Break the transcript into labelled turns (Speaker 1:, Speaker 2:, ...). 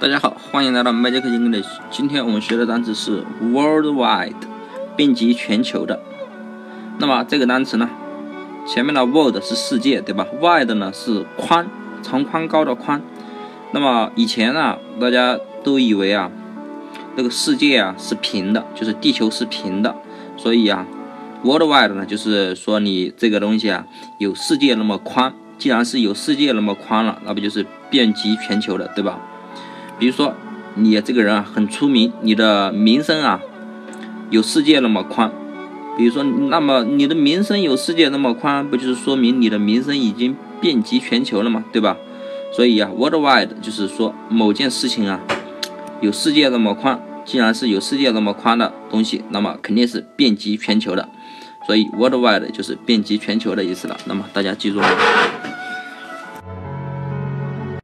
Speaker 1: 大家好，欢迎来到 Magic English。今天我们学的单词是 worldwide，遍及全球的。那么这个单词呢，前面的 world 是世界，对吧？wide 呢是宽，长宽高的宽。那么以前呢，大家都以为啊，这个世界啊是平的，就是地球是平的。所以啊，worldwide 呢就是说你这个东西啊有世界那么宽。既然是有世界那么宽了，那不就是遍及全球的，对吧？比如说，你这个人啊很出名，你的名声啊有世界那么宽。比如说，那么你的名声有世界那么宽，不就是说明你的名声已经遍及全球了吗？对吧？所以啊，worldwide 就是说某件事情啊有世界那么宽。既然是有世界那么宽的东西，那么肯定是遍及全球的。所以 worldwide 就是遍及全球的意思了。那么大家记住了。